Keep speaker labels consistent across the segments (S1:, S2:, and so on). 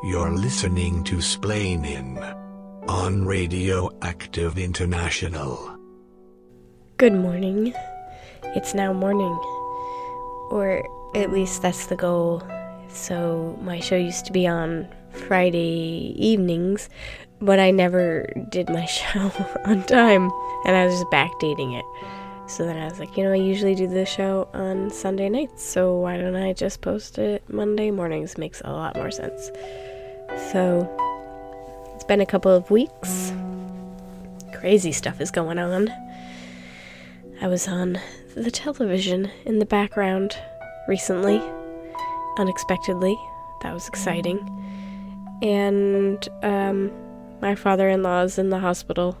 S1: You're listening to Splainin on Radioactive International.
S2: Good morning. It's now morning. Or at least that's the goal. So, my show used to be on Friday evenings, but I never did my show on time, and I was just backdating it. So then I was like, you know, I usually do the show on Sunday nights, so why don't I just post it Monday mornings? Makes a lot more sense. So it's been a couple of weeks. Crazy stuff is going on. I was on the television in the background recently, unexpectedly. That was exciting. And um, my father in law is in the hospital,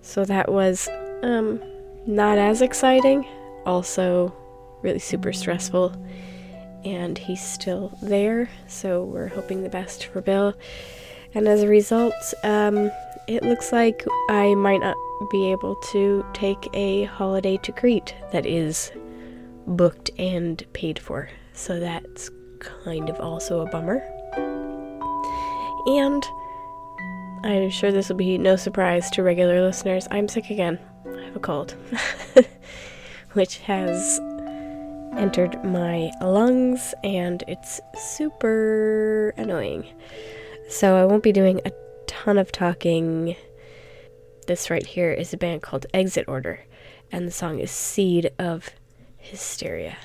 S2: so that was um, not as exciting. Also, really super stressful. And he's still there, so we're hoping the best for Bill. And as a result, um, it looks like I might not be able to take a holiday to Crete that is booked and paid for. So that's kind of also a bummer. And I'm sure this will be no surprise to regular listeners. I'm sick again. I have a cold, which has entered my lungs and it's super annoying. So I won't be doing a ton of talking. This right here is a band called Exit Order, and the song is Seed of Hysteria.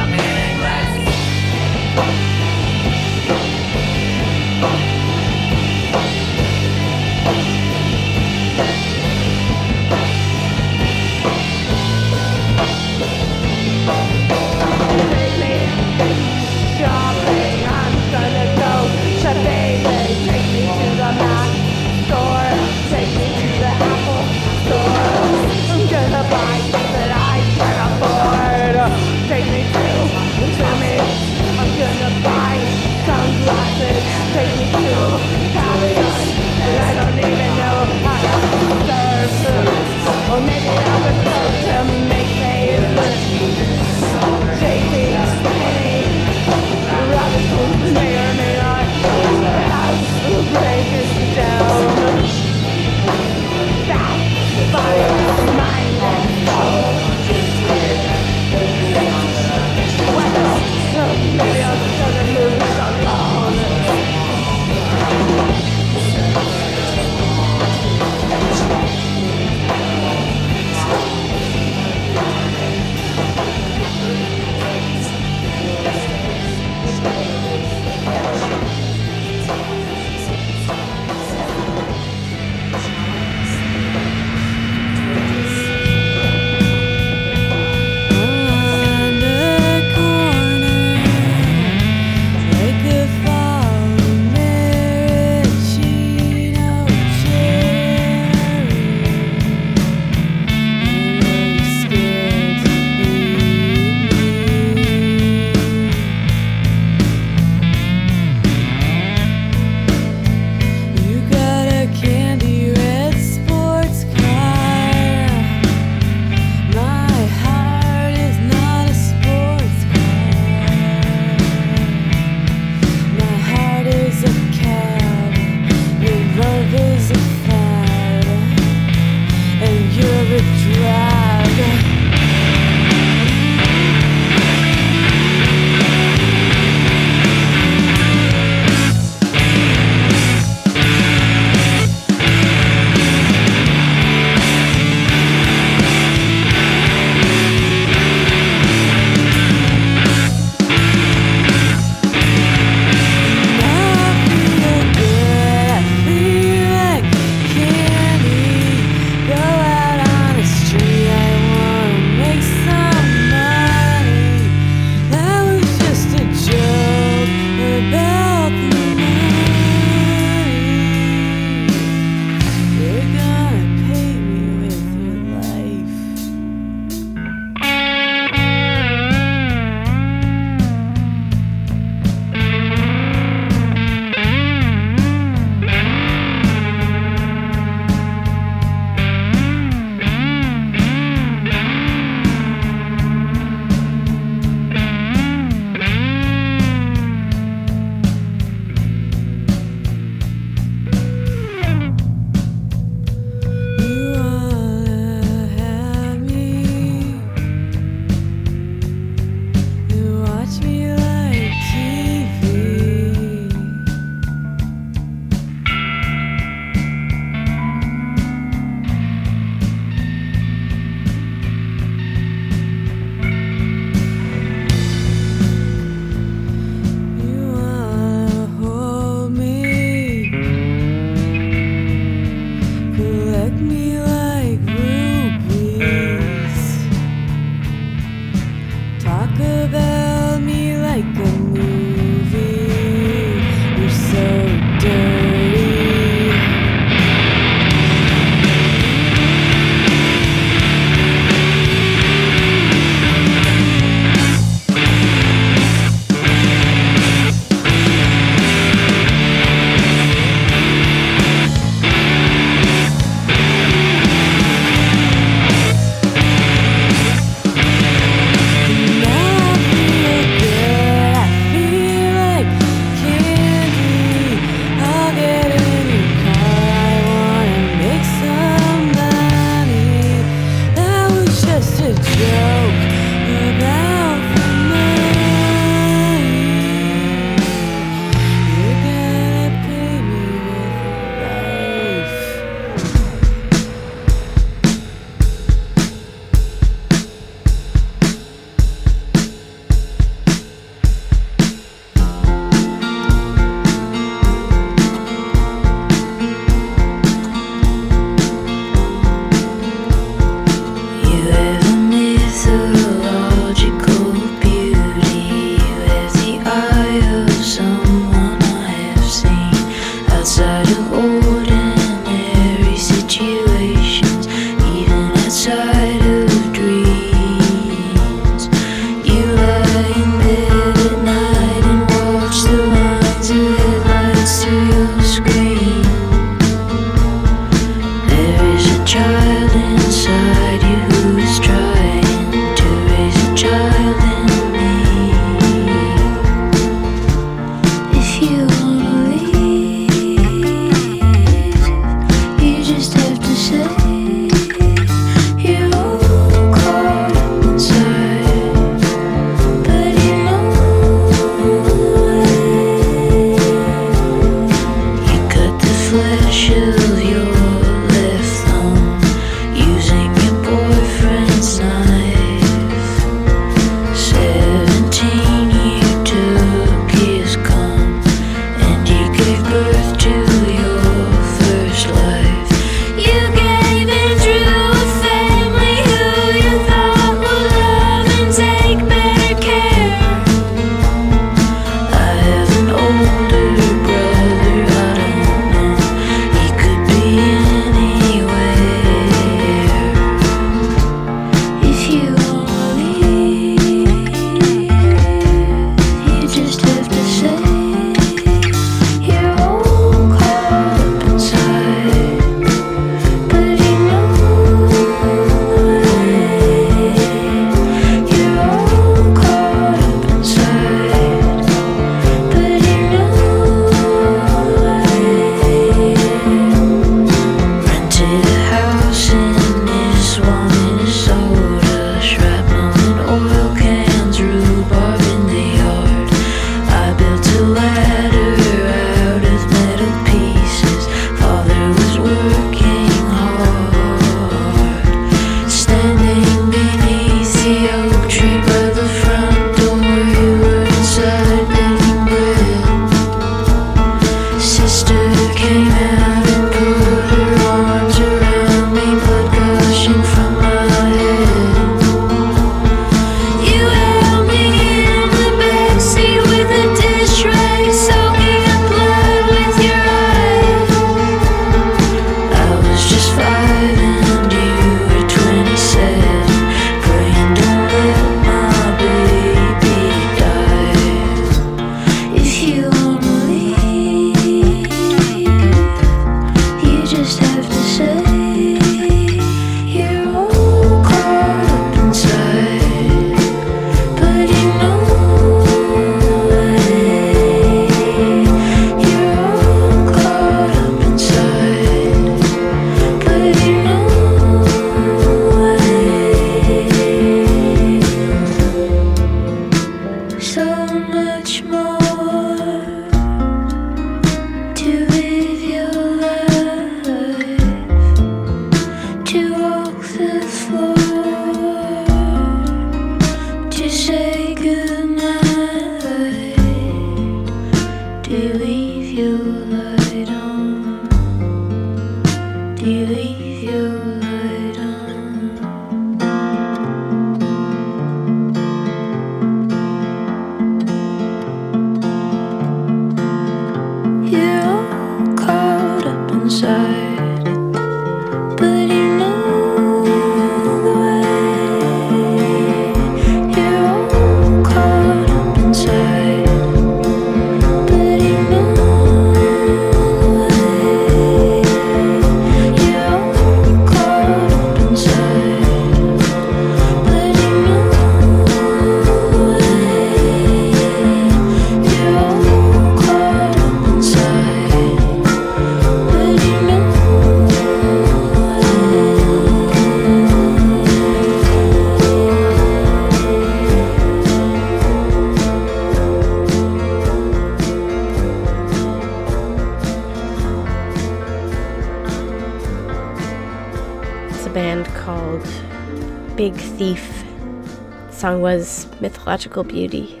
S2: Was Mythological Beauty.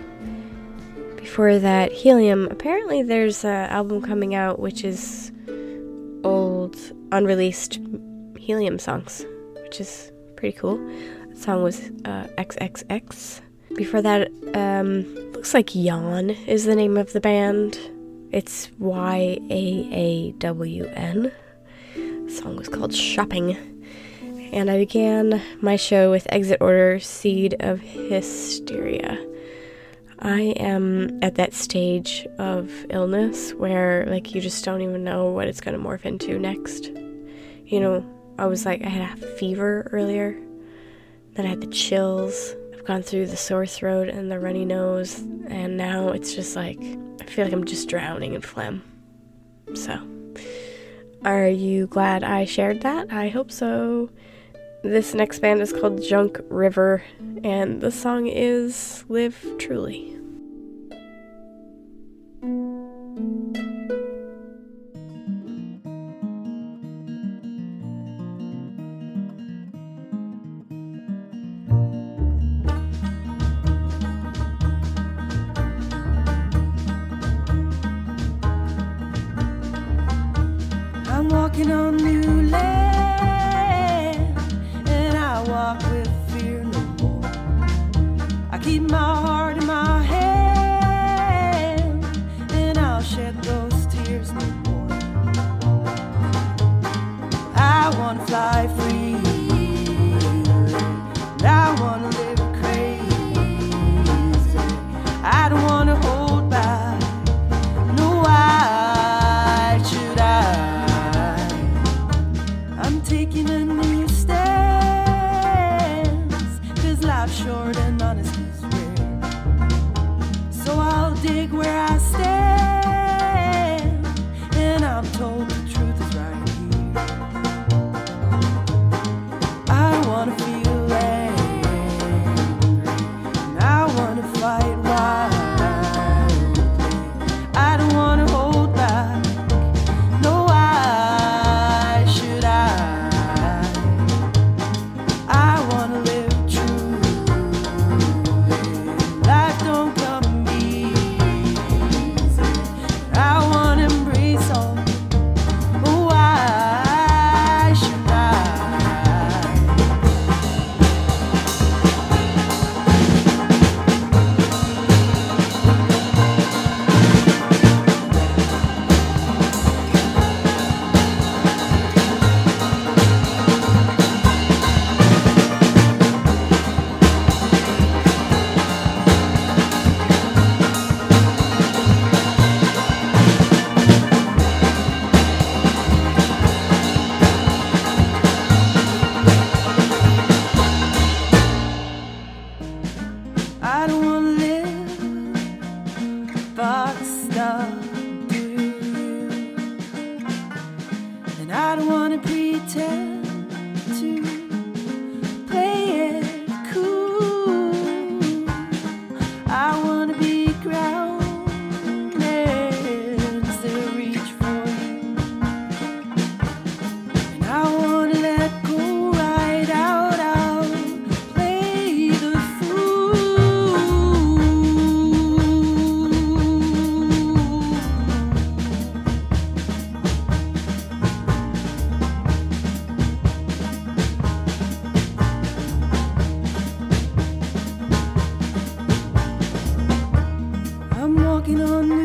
S2: Before that, Helium. Apparently, there's an album coming out which is old, unreleased Helium songs, which is pretty cool. The song was uh, XXX. Before that, um, looks like Yawn is the name of the band. It's Y A A W N. The song was called Shopping. And I began my show with Exit Order Seed of Hysteria. I am at that stage of illness where, like, you just don't even know what it's going to morph into next. You know, I was like, I had a fever earlier, then I had the chills. I've gone through the sore throat and the runny nose, and now it's just like, I feel like I'm just drowning in phlegm. So, are you glad I shared that? I hope so. This next band is called Junk River, and the song is Live Truly.
S3: I'm walking on new fly free, walking on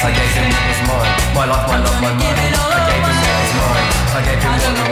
S3: I
S4: gave him what was mine. My life, my love, my mind. I gave him what was mine. I gave him what
S5: was mine.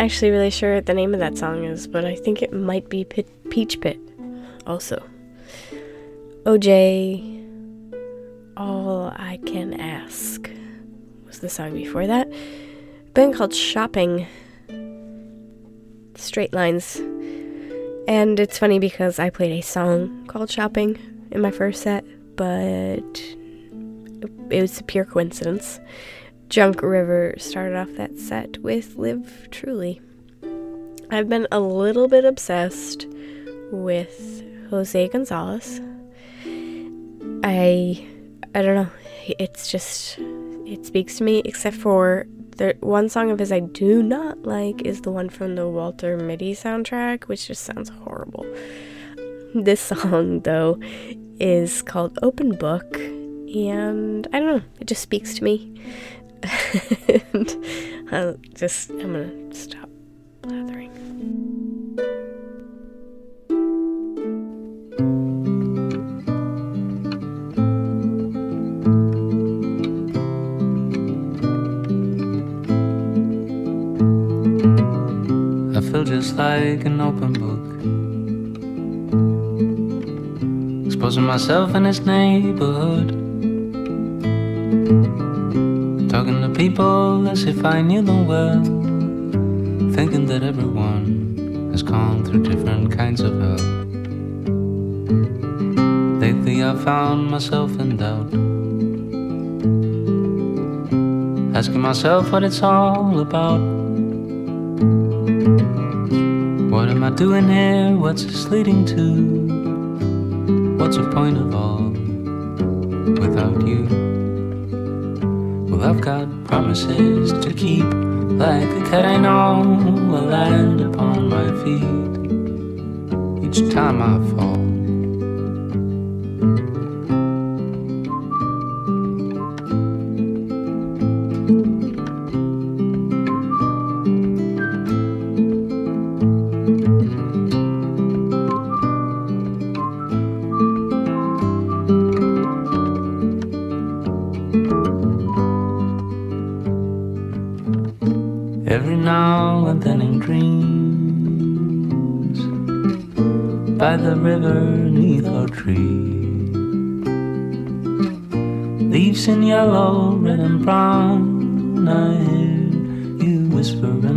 S5: Actually really sure what the name of that song is, but I think it might be Pit- Peach Pit also. OJ, All I Can Ask was the song before that. Band called Shopping. Straight Lines. And it's funny because I played a song called Shopping in my first set, but it was a pure coincidence. Junk River started off that set with Live Truly. I've been a little bit obsessed with Jose Gonzalez. I I don't know. It's just it speaks to me except for the one song of his I do not like is the one from the Walter Mitty soundtrack, which just sounds horrible. This song though is called Open Book and I don't know, it just speaks to me. And I'll just I'm gonna stop blathering.
S6: I feel just like an open book. Exposing myself in this neighborhood. People as if I knew them well. Thinking that everyone has gone through different kinds of hell. Lately I found myself in doubt. Asking myself what it's all about. What am I doing here? What's this leading to? What's the point of all without you? Well, I've got promises to keep, like a know will land upon my feet each time I fall.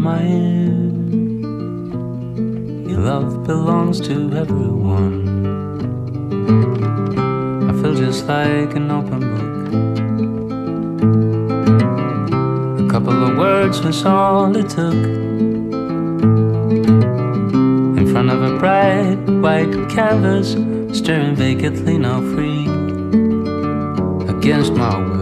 S6: My ear Your love belongs to everyone I feel just like an open book A couple of words was all it took. In front of a bright white canvas, staring vacantly now free. Against my will,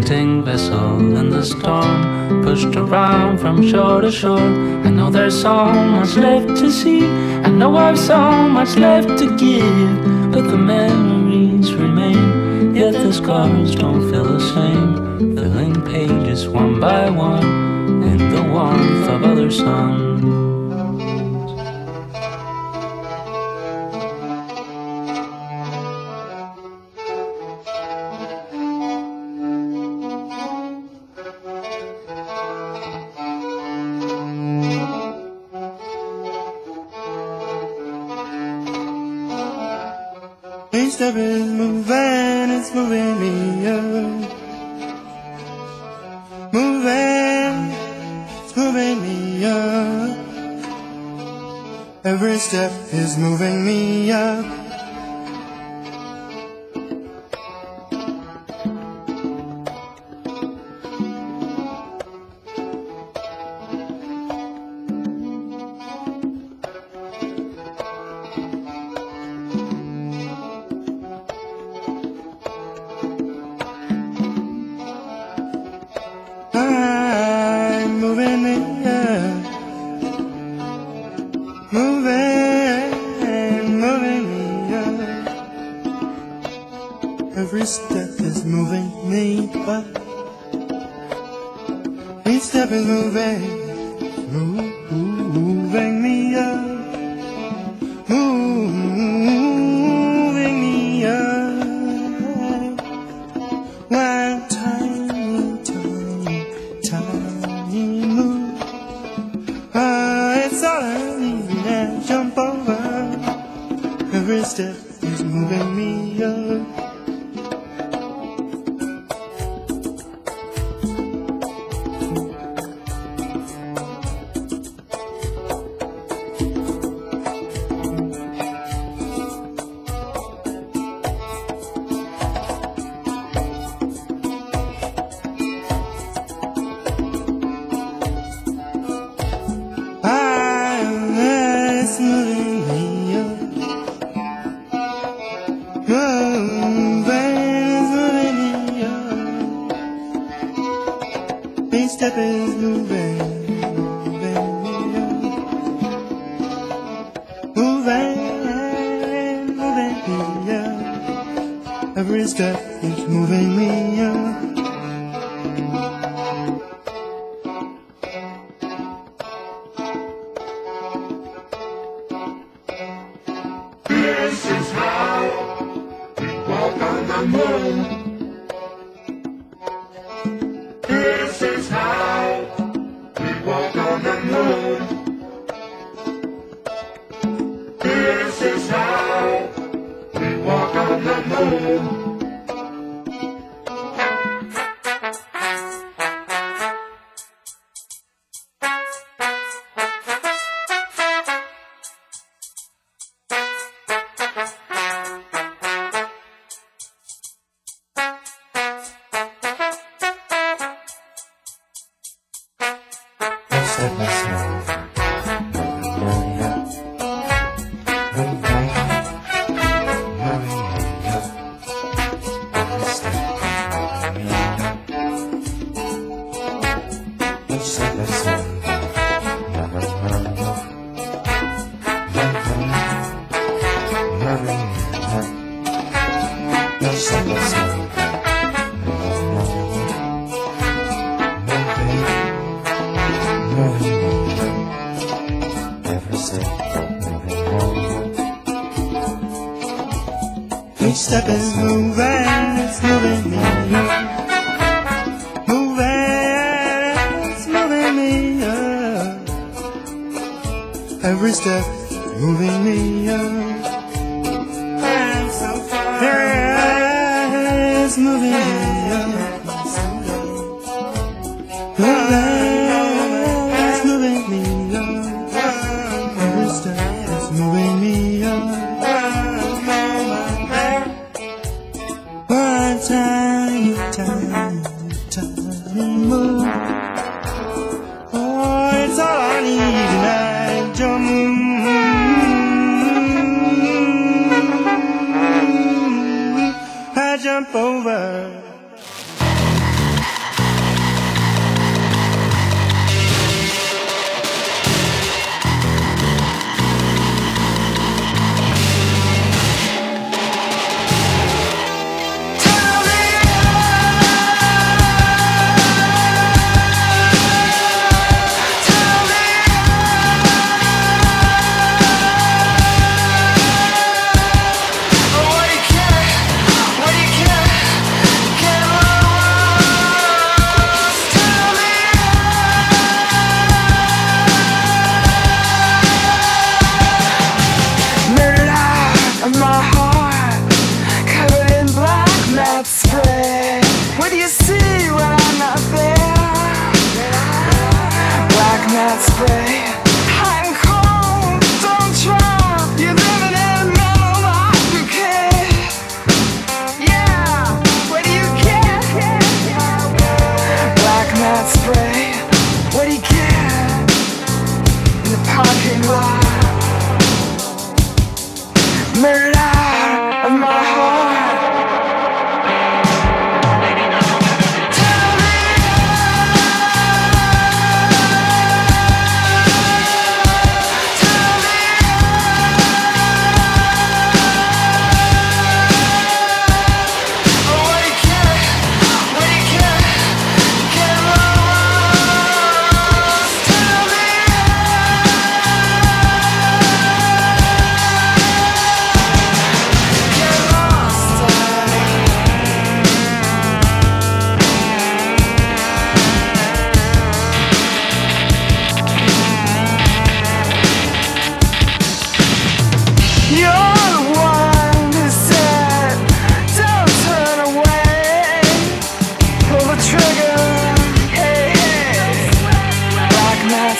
S6: drifting vessel in the storm, pushed around from shore to shore. I know there's so much left to see. I know I've so much left to give, but the memories remain. Yet the scars don't feel the same, filling pages one by one in the warmth of other suns.
S7: Every step is moving me but Each step is moving, moving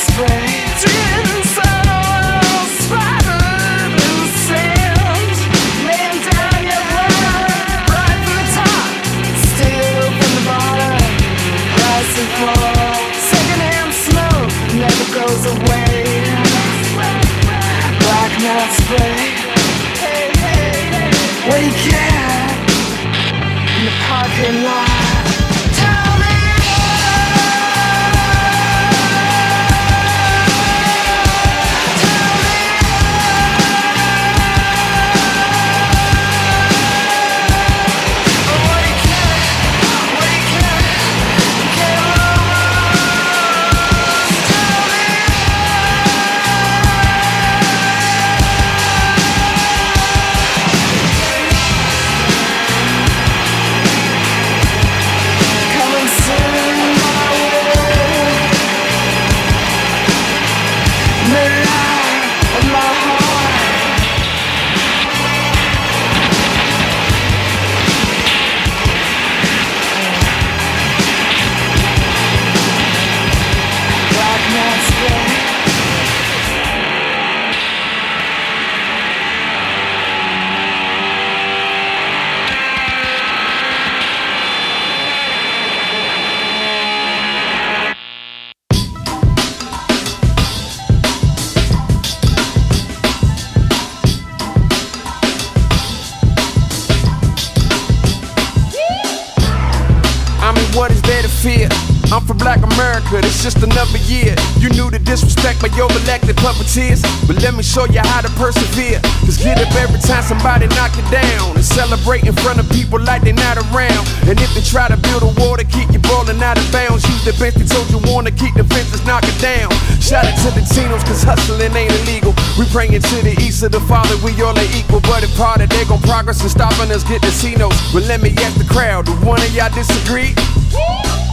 S8: what
S9: show you how to persevere. Cause get up every time somebody knock you down. And celebrate in front of people like they're not around. And if they try to build a wall to keep you ballin' out of bounds, use the bench they told you wanna keep the fences knocking down. Shout out to the Tinos, cause hustling ain't illegal. We praying to the east of the Father, we all are equal. But if part of they gon' progress and stopping us get the C-notes. But let me ask the crowd, do one of y'all disagree?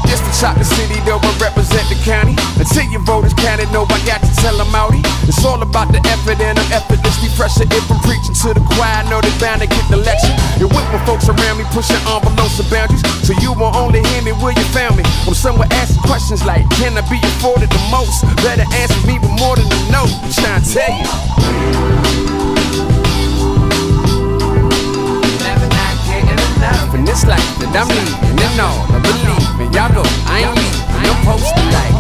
S9: Just to chop the city, though, but represent the county. Until your voters counted, no, I got to tell them outy. It's all about the effort and I'm effortlessly pressure. If I'm preaching to the choir, I know they bound to get the lecture. And with my folks around me, pushing envelopes and boundaries. So you won't only hear me where you found me. I'm somewhere asking questions like, can I be afforded the most? Better answer me with more than a no. I'm trying to tell you. In this life that I'm leaving and all. I believe me, y'all know I ain't leaving. No post like.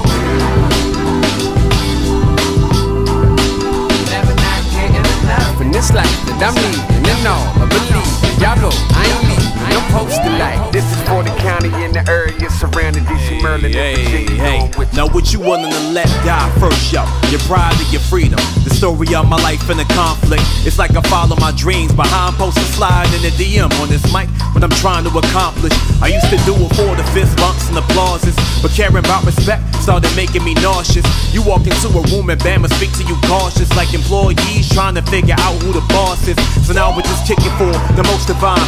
S9: In this life that I'm leaving and all. I believe y'all know I ain't leaving. No post like. This is for the county in the area surrounding DC, Maryland, and Virginia.
S10: Hey,
S9: with
S10: now what you willing to let die first, yo? Your pride and your freedom. The story of my life in a conflict. It's like I follow my dreams behind posting slide in the DM on this mic. What I'm trying to accomplish. I used to do it for the fist bumps and applauses, but caring about respect started making me nauseous. You walk into a room and Bama speak to you cautious, like employees trying to figure out who the boss is. So now we're just kicking for the most divine,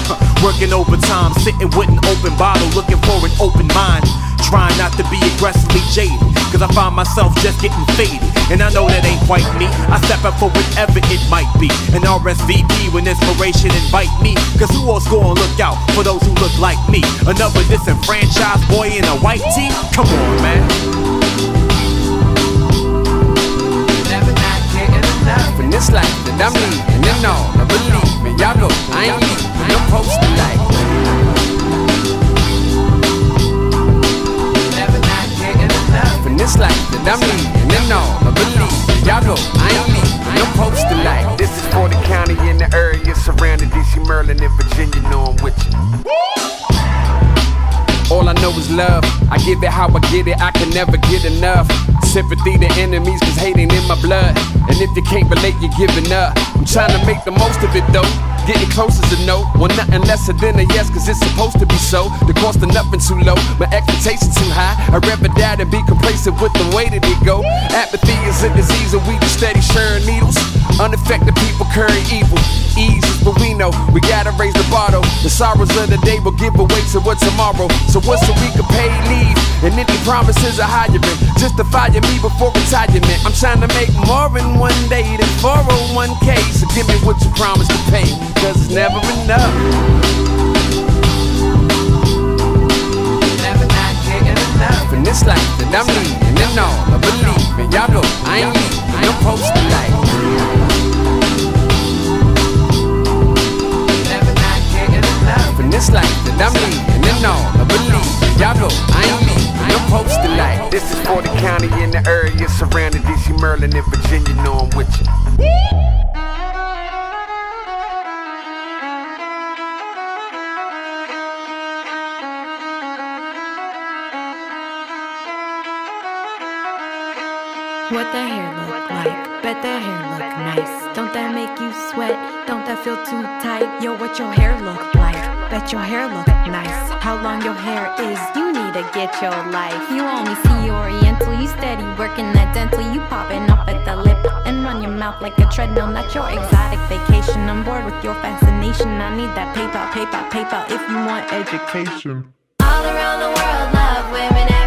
S10: working overtime, sitting with an open bottle, looking for an open mind. Trying not to be aggressively jaded, cause I find myself just getting faded. And I know that ain't quite me. I step up for whatever it might be. An RSVP when inspiration invite me. Cause who else gonna look out for those who look like me? Another disenfranchised boy in a white tee? Come on, man.
S9: Love. I give it how I get it, I can never get enough. Sympathy to enemies, cause hating in my blood. And if you can't relate, you're giving up. I'm trying to make the most of it though. Getting closer to no, well, nothing lesser than a yes, cause it's supposed to be so. The cost of nothing too low, my expectations too high. I'd rather die than be complacent with the way that it go. Apathy is a disease, and we just steady sharing needles. Unaffected people curry evil. Eases, but we know we gotta raise the though. The sorrows of the day will give away to what tomorrow. So what's a week of paid leave? And any promises of hiring. Justifying me before retirement. I'm trying to make more in one day than 401k. So give me what you promised to pay. Cause it's never enough. In this life that I'm leaving and all, I believe me, y'all know I ain't leaving. No post like. In this life that I'm leaving and all, I believe me, y'all know I ain't leaving. No post like. This is for the county in the area surrounding DC, Maryland, and Virginia. Know I'm with you.
S11: What the hair look like? Bet the hair look nice. Don't that make you sweat? Don't that feel too tight? Yo, what your hair look like? Bet your hair look nice. How long your hair is? You need to get your life. You only see Oriental. You steady working that dental. You popping up at the lip and run your mouth like a treadmill. Not your exotic vacation. I'm bored with your fascination. I need that paper, paper, paper. If you want education.
S12: All around the world, love women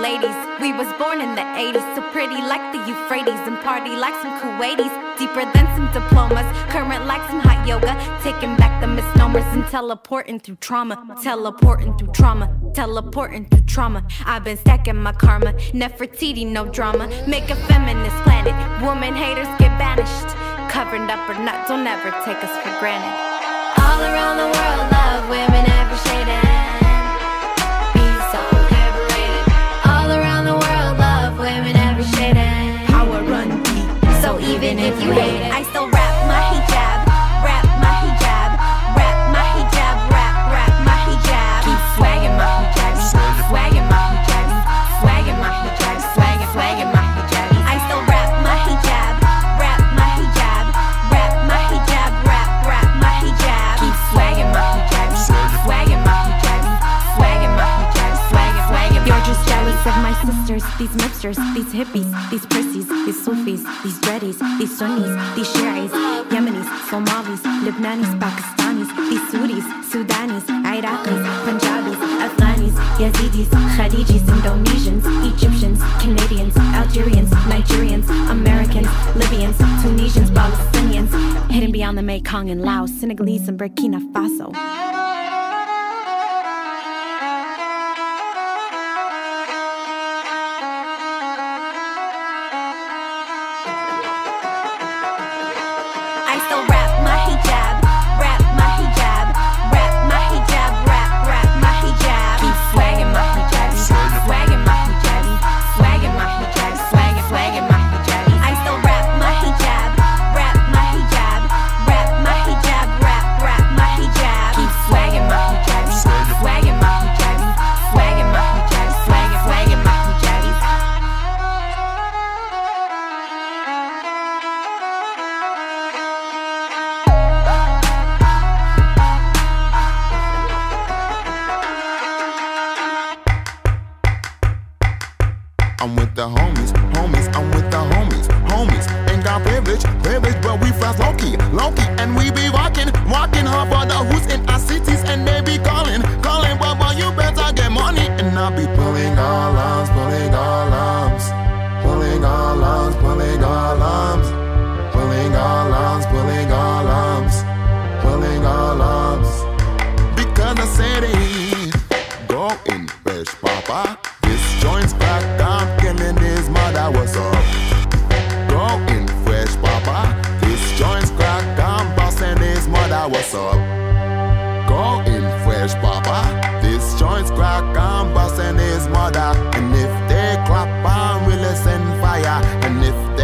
S11: ladies. We was born in the 80s, so pretty like the Euphrates, and party like some Kuwaitis. Deeper than some diplomas, current like some hot yoga. Taking back the misnomers and teleporting through trauma. Teleporting through trauma, teleporting through trauma. I've been stacking my karma, Nefertiti, no drama. Make a feminist planet, woman haters get banished. Covered up or not, don't ever take us for granted. All around the world, love women. even if you hate it. I still rap. these mixtures, these hippies, these prissies, these Sufis, these dreadies, these Sunnis, these Shi'is, Yemenis, Somalis, Lebanese, Pakistanis, these Saudis, Sudanis, Iraqis, Punjabis, Afghanis, Yazidis, Khadijis, Indonesians, Egyptians, Canadians, Algerians, Nigerians, Americans, Libyans, Tunisians, Palestinians, hidden beyond the Mekong and Laos, Senegalese and Burkina Faso.
S13: And if